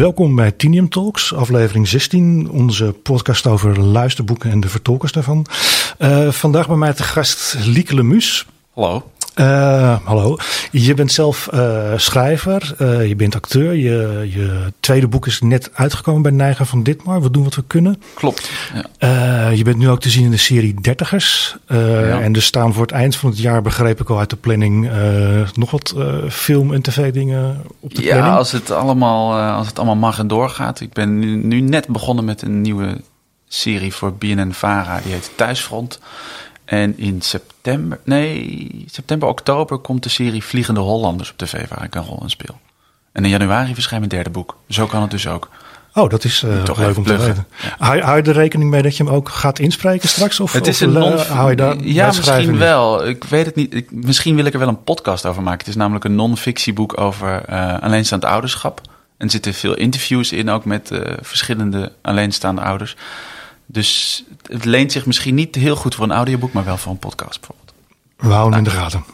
Welkom bij Tinium Talks, aflevering 16, onze podcast over luisterboeken en de vertolkers daarvan. Uh, vandaag bij mij te gast Lieke Lemus. Hallo. Uh, hallo. Je bent zelf uh, schrijver, uh, je bent acteur. Je, je, tweede boek is net uitgekomen bij Neiger van Ditmar. We doen wat we kunnen. Klopt. Ja. je bent nu ook te zien in de serie Dertigers. Ja. En er staan voor het eind van het jaar, begreep ik al uit de planning, nog wat film- en tv-dingen op de ja, planning. Ja, als, het allemaal, als het allemaal mag en doorgaat. Ik ben nu, nu net begonnen met een nieuwe serie voor BNN-Vara. Die heet Thuisfront. En in september, nee, september, oktober komt de serie Vliegende Hollanders op tv waar ik een rol in speel. En in januari verschijnt mijn derde boek. Zo kan het dus ook. Oh, dat is uh, leuk om te weten. Hou, hou, je er rekening mee dat je hem ook gaat inspreken straks? Of, het is of, een non hou je daar Ja, misschien wel. Ik weet het niet. Ik, misschien wil ik er wel een podcast over maken. Het is namelijk een non-fictieboek over uh, alleenstaand ouderschap. En er zitten veel interviews in, ook met uh, verschillende alleenstaande ouders. Dus het leent zich misschien niet heel goed voor een audioboek, maar wel voor een podcast bijvoorbeeld. We houden nou. in de gaten.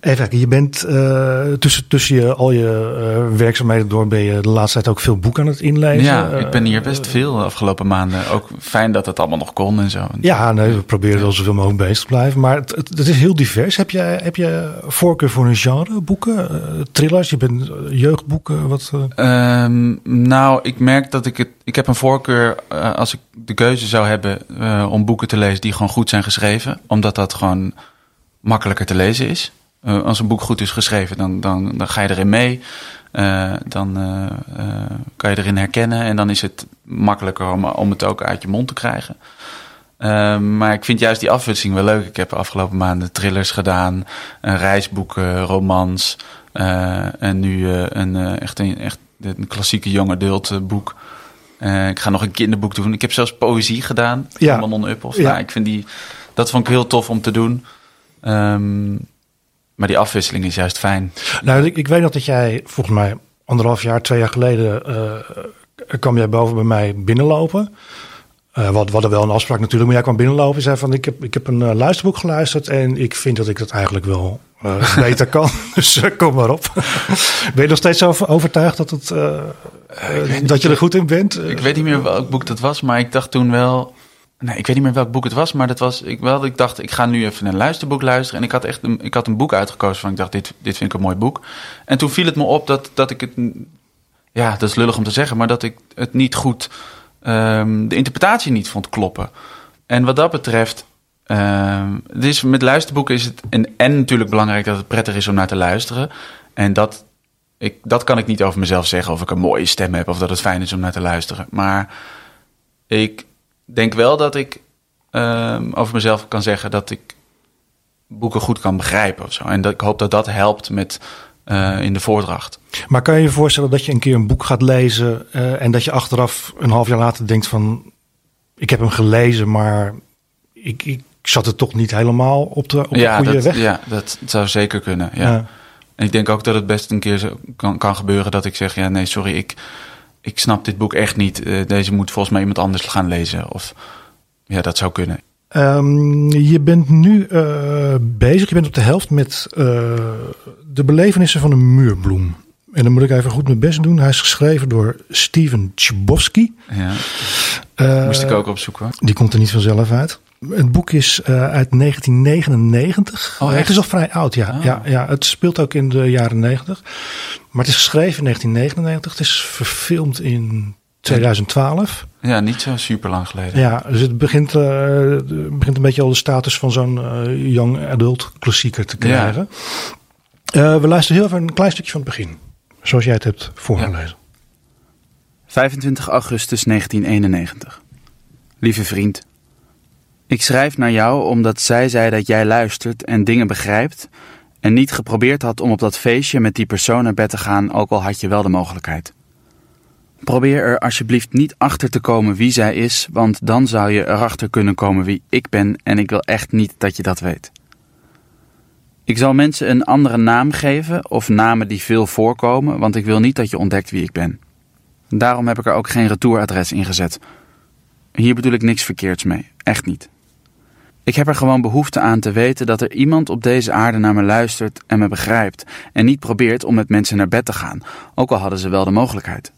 Even kijken, je bent uh, tussen, tussen je, al je uh, werkzaamheden door ben je de laatste tijd ook veel boeken aan het inlezen. Ja, ik ben hier best veel de afgelopen maanden. Ook fijn dat het allemaal nog kon en zo. Ja, nee, we proberen wel zoveel mogelijk bezig te blijven. Maar het, het, het, is heel divers. Heb je, heb je voorkeur voor een genre, boeken, uh, thrillers? Je bent jeugdboeken, wat? Um, nou, ik merk dat ik het... Ik heb een voorkeur als ik de keuze zou hebben om boeken te lezen die gewoon goed zijn geschreven. Omdat dat gewoon makkelijker te lezen is. Uh, als een boek goed is geschreven, dan, dan, dan ga je erin mee. Uh, dan uh, kan je erin herkennen. En dan is het makkelijker om, om het ook uit je mond te krijgen. maar ik vind juist die afwisseling wel leuk. Ik heb de afgelopen maanden thrillers gedaan, reisboeken, romans. en nu een, echt, een, echt een klassieke young adult boek. ik ga nog een kinderboek doen. Ik heb zelfs poëzie gedaan. Ja. Manon Uphoff. Ja. Nou, ik vind die, dat vond ik heel tof om te doen. Um, maar die afwisseling is juist fijn. Nou, ik, ik weet nog dat jij volgens mij anderhalf jaar, twee jaar geleden uh, kwam jij boven bij mij binnenlopen. Uh, wat, we hadden wel een afspraak natuurlijk, maar jij kwam binnenlopen en zei van ik heb, ik heb een uh, luisterboek geluisterd en ik vind dat ik dat eigenlijk wel uh, beter kan. Dus kom maar op. ben je nog steeds over, overtuigd dat, het, dat je er goed in bent? Ik weet niet meer welk boek dat was, maar ik dacht toen wel Nee, ik weet niet meer welk boek het was, maar dat was ik wel. Ik dacht, ik ga nu even een luisterboek luisteren. En ik had echt een, ik had een boek uitgekozen van ik dacht, dit, dit vind ik een mooi boek. En toen viel het me op dat, dat ik het. Ja, dat is lullig om te zeggen, maar dat ik het niet goed. Um, de interpretatie niet vond kloppen. En wat dat betreft. Um, dus met luisterboeken is het. En, en natuurlijk belangrijk dat het prettig is om naar te luisteren. En dat. Ik, dat kan ik niet over mezelf zeggen of ik een mooie stem heb of dat het fijn is om naar te luisteren. Maar ik denk wel dat ik uh, over mezelf kan zeggen dat ik boeken goed kan begrijpen of zo. En dat, ik hoop dat dat helpt met uh, in de voordracht. Maar kan je je voorstellen dat je een keer een boek gaat lezen uh, en dat je achteraf een half jaar later denkt van ik heb hem gelezen, maar ik, ik zat er toch niet helemaal op de, op ja, de goede dat, weg? Ja, dat zou zeker kunnen. Ja. ja. En ik denk ook dat het best een keer zo kan, kan gebeuren dat ik zeg ja nee sorry ik ik snap dit boek echt niet. Uh, deze moet volgens mij iemand anders gaan lezen. Of ja, dat zou kunnen. Um, je bent nu uh, bezig, je bent op de helft met uh, de belevenissen van een muurbloem. En dan moet ik even goed mijn best doen. Hij is geschreven door Steven Chbosky. Ja. Moest ik ook opzoeken. Die komt er niet vanzelf uit. Het boek is uh, uit 1999. Oh, het is al vrij oud, ja. Oh. ja, ja. Het speelt ook in de jaren 90. Maar het is geschreven in 1999. Het is verfilmd in 2012. Ja, niet zo super lang geleden. Ja, dus het begint, uh, begint een beetje al de status van zo'n uh, young adult klassieker te krijgen. Ja. Uh, we luisteren heel even een klein stukje van het begin. Zoals jij het hebt voorgelezen. Ja. 25 augustus 1991. Lieve vriend. Ik schrijf naar jou omdat zij zei dat jij luistert en dingen begrijpt en niet geprobeerd had om op dat feestje met die persoon naar bed te gaan, ook al had je wel de mogelijkheid. Probeer er alsjeblieft niet achter te komen wie zij is, want dan zou je erachter kunnen komen wie ik ben en ik wil echt niet dat je dat weet. Ik zal mensen een andere naam geven of namen die veel voorkomen, want ik wil niet dat je ontdekt wie ik ben. Daarom heb ik er ook geen retouradres in gezet. Hier bedoel ik niks verkeerds mee, echt niet. Ik heb er gewoon behoefte aan te weten dat er iemand op deze aarde naar me luistert en me begrijpt en niet probeert om met mensen naar bed te gaan, ook al hadden ze wel de mogelijkheid.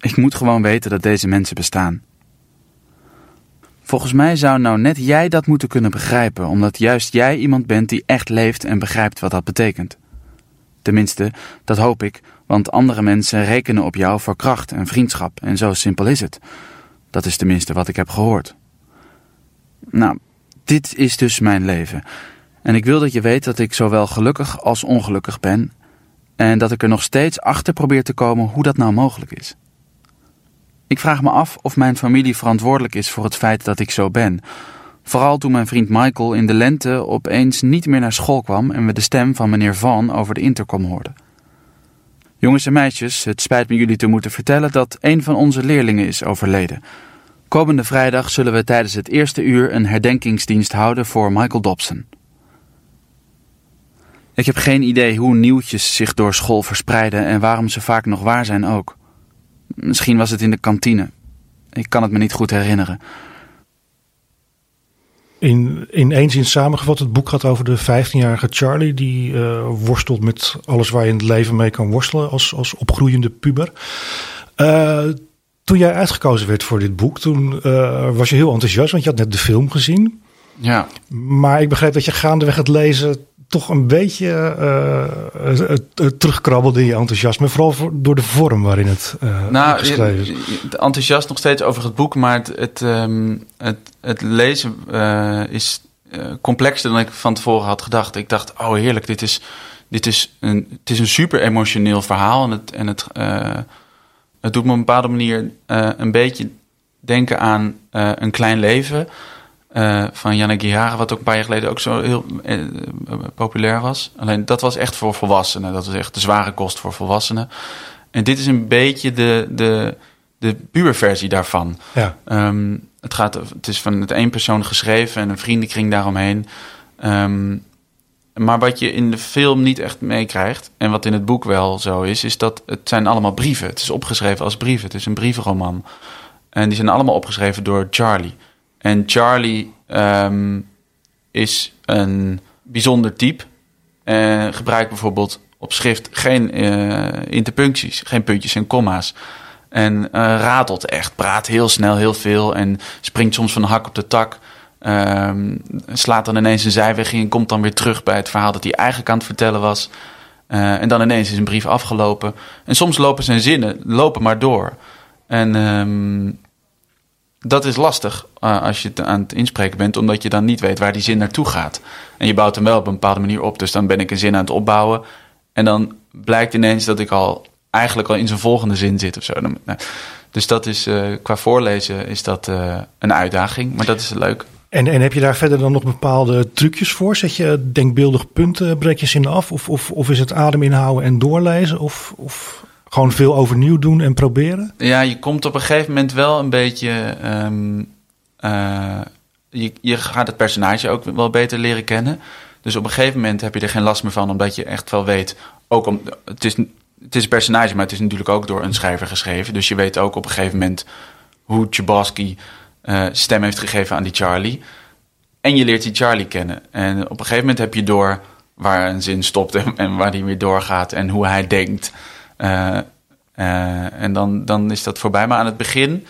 Ik moet gewoon weten dat deze mensen bestaan. Volgens mij zou nou net jij dat moeten kunnen begrijpen, omdat juist jij iemand bent die echt leeft en begrijpt wat dat betekent. Tenminste, dat hoop ik, want andere mensen rekenen op jou voor kracht en vriendschap en zo simpel is het. Dat is tenminste wat ik heb gehoord. Nou, dit is dus mijn leven. En ik wil dat je weet dat ik zowel gelukkig als ongelukkig ben en dat ik er nog steeds achter probeer te komen hoe dat nou mogelijk is. Ik vraag me af of mijn familie verantwoordelijk is voor het feit dat ik zo ben. Vooral toen mijn vriend Michael in de lente opeens niet meer naar school kwam en we de stem van meneer Van over de intercom hoorden. Jongens en meisjes, het spijt me jullie te moeten vertellen dat een van onze leerlingen is overleden. Komende vrijdag zullen we tijdens het eerste uur een herdenkingsdienst houden voor Michael Dobson. Ik heb geen idee hoe nieuwtjes zich door school verspreiden en waarom ze vaak nog waar zijn ook. Misschien was het in de kantine. Ik kan het me niet goed herinneren. In, in één zin samengevat, het boek gaat over de 15-jarige Charlie. Die uh, worstelt met alles waar je in het leven mee kan worstelen als, als opgroeiende puber. Uh, toen jij uitgekozen werd voor dit boek, toen uh, was je heel enthousiast, want je had net de film gezien. Ja. Maar ik begreep dat je gaandeweg het lezen toch een beetje uh, terugkrabbelde in je enthousiasme. Vooral voor, door de vorm waarin het uh, nou, geschreven is. Enthousiast nog steeds over het boek, maar het, het, um, het, het lezen is complexer dan ik van tevoren had gedacht. Ik dacht, oh heerlijk, dit is, dit is, een, het is een super emotioneel verhaal. En het, en het, het doet me op een bepaalde manier een beetje denken aan een klein leven... Uh, van Janne Gihara, wat ook een paar jaar geleden ook zo heel populair was. Alleen dat was echt voor volwassenen. Dat was echt de zware kost voor volwassenen. En dit is een beetje de, de, de puberversie daarvan. Ja. Um, het, gaat, het is van het één persoon geschreven en een vriendenkring daaromheen. Um, maar wat je in de film niet echt meekrijgt, en wat in het boek wel zo is, is dat het zijn allemaal brieven. Het is opgeschreven als brieven. Het is een brievenroman. En die zijn allemaal opgeschreven door Charlie. En Charlie um, is een bijzonder type. En gebruikt bijvoorbeeld op schrift geen uh, interpuncties, geen puntjes en komma's. En uh, ratelt echt, praat heel snel, heel veel en springt soms van de hak op de tak. Um, slaat dan ineens een zijweg in komt dan weer terug bij het verhaal dat hij eigenlijk aan het vertellen was. Uh, en dan ineens is een brief afgelopen. En soms lopen zijn zinnen, lopen maar door. En um, dat is lastig uh, als je aan het inspreken bent, omdat je dan niet weet waar die zin naartoe gaat. En je bouwt hem wel op een bepaalde manier op. Dus dan ben ik een zin aan het opbouwen. En dan blijkt ineens dat ik al eigenlijk al in zijn volgende zin zit of zo. Nou, dus dat is uh, qua voorlezen is dat een uitdaging, maar dat is leuk. En, en heb je daar verder dan nog bepaalde trucjes voor? Zet je denkbeeldig je zin af? Of, of, of is het adem inhouden en doorlezen? Of, of gewoon veel overnieuw doen en proberen? Ja, je komt op een gegeven moment wel een beetje. Um, uh, je, je gaat het personage ook wel beter leren kennen. Dus op een gegeven moment heb je er geen last meer van, omdat je echt wel weet. Ook om, het, is, het is een personage, maar het is natuurlijk ook door een schrijver geschreven. Dus je weet ook op een gegeven moment hoe Chbosky uh, stem heeft gegeven aan die Charlie. En je leert die Charlie kennen. En op een gegeven moment heb je door waar een zin stopt en, waar die weer doorgaat en hoe hij denkt. Uh, uh, en dan, dan is dat voorbij. Maar aan het begin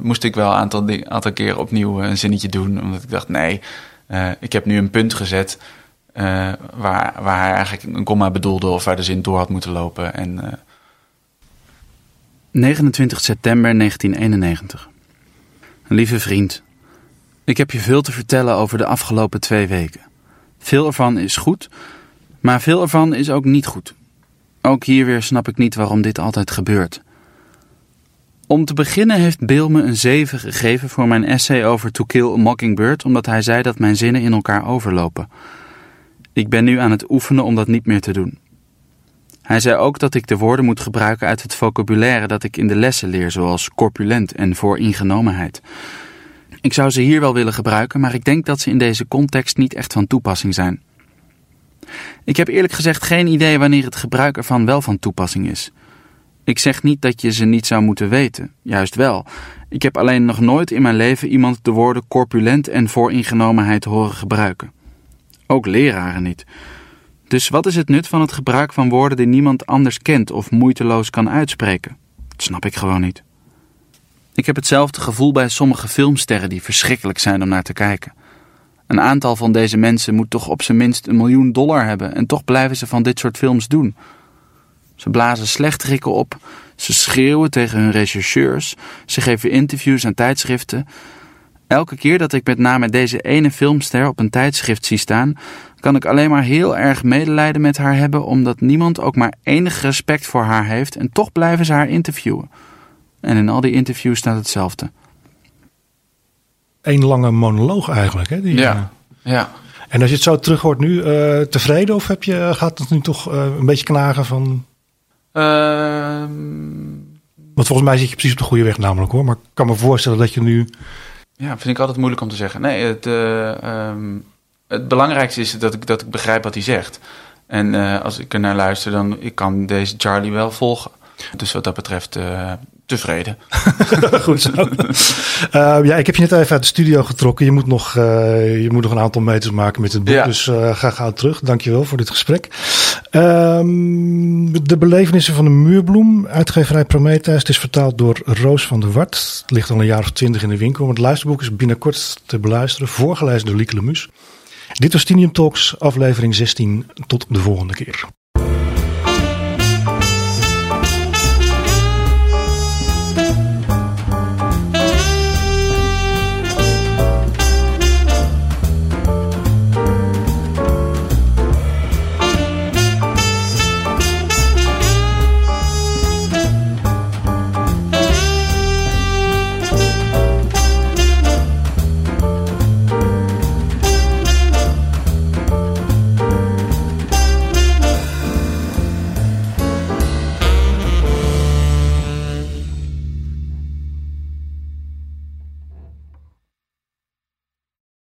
moest ik wel een aantal, aantal keer opnieuw een zinnetje doen. Omdat ik dacht, nee, ik heb nu een punt gezet waar, waar hij eigenlijk een komma bedoelde of waar de zin door had moeten lopen. En, 29 september 1991. Lieve vriend, ik heb je veel te vertellen over de afgelopen twee weken. Veel ervan is goed, maar veel ervan is ook niet goed. Ook hier weer snap ik niet waarom dit altijd gebeurt. Om te beginnen heeft Bill me een 7 gegeven voor mijn essay over To Kill a Mockingbird, omdat hij zei dat mijn zinnen in elkaar overlopen. Ik ben nu aan het oefenen om dat niet meer te doen. Hij zei ook dat ik de woorden moet gebruiken uit het vocabulaire dat ik in de lessen leer, zoals corpulent en vooringenomenheid. Ik zou ze hier wel willen gebruiken, maar ik denk dat ze in deze context niet echt van toepassing zijn. Ik heb eerlijk gezegd geen idee wanneer het gebruik ervan wel van toepassing is. Ik zeg niet dat je ze niet zou moeten weten, juist wel. Ik heb alleen nog nooit in mijn leven iemand de woorden corpulent en vooringenomenheid horen gebruiken. Ook leraren niet. Dus wat is het nut van het gebruik van woorden die niemand anders kent of moeiteloos kan uitspreken? Dat snap ik gewoon niet. Ik heb hetzelfde gevoel bij sommige filmsterren die verschrikkelijk zijn om naar te kijken. Een aantal van deze mensen moet toch op zijn minst een miljoen dollar hebben en toch blijven ze van dit soort films doen. Ze blazen slechterikken op, ze schreeuwen tegen hun rechercheurs, ze geven interviews aan tijdschriften. Elke keer dat ik met name deze ene filmster op een tijdschrift zie staan, kan ik alleen maar heel erg medelijden met haar hebben, omdat niemand ook maar enig respect voor haar heeft en toch blijven ze haar interviewen. En in al die interviews staat hetzelfde. Eén lange monoloog eigenlijk. Hè, die, Ja, eh, ja. en als je het zo terug hoort nu, eh, tevreden of heb je, gaat het nu toch eh, een beetje knagen van... Ehm, Want volgens mij zit je precies op de goede weg namelijk hoor. Maar ik kan me voorstellen dat je nu... Ja, vind ik altijd moeilijk om te zeggen. Nee, het, eh, ehm, het belangrijkste is dat ik, dat ik begrijp wat hij zegt. En eh, als ik er naar luister, dan ik kan deze Charlie wel volgen. Dus wat dat betreft eh, tevreden. Goed zo. Eh, ja, ik heb je net even uit de studio getrokken. Je moet nog, eh, je moet nog een aantal meters maken met het boek. Ja. Dus eh, ga gauw terug. Dankjewel voor dit gesprek. Ehm, de belevenissen van de muurbloem. Uitgeverij Prometheus. Het is vertaald door Roos van der Wart. Het ligt al een jaar of twintig in de winkel. Het luisterboek is binnenkort te beluisteren. Voorgelezen door Lieke Lemus. Dit was Tinium Talks, aflevering 16. Tot de volgende keer.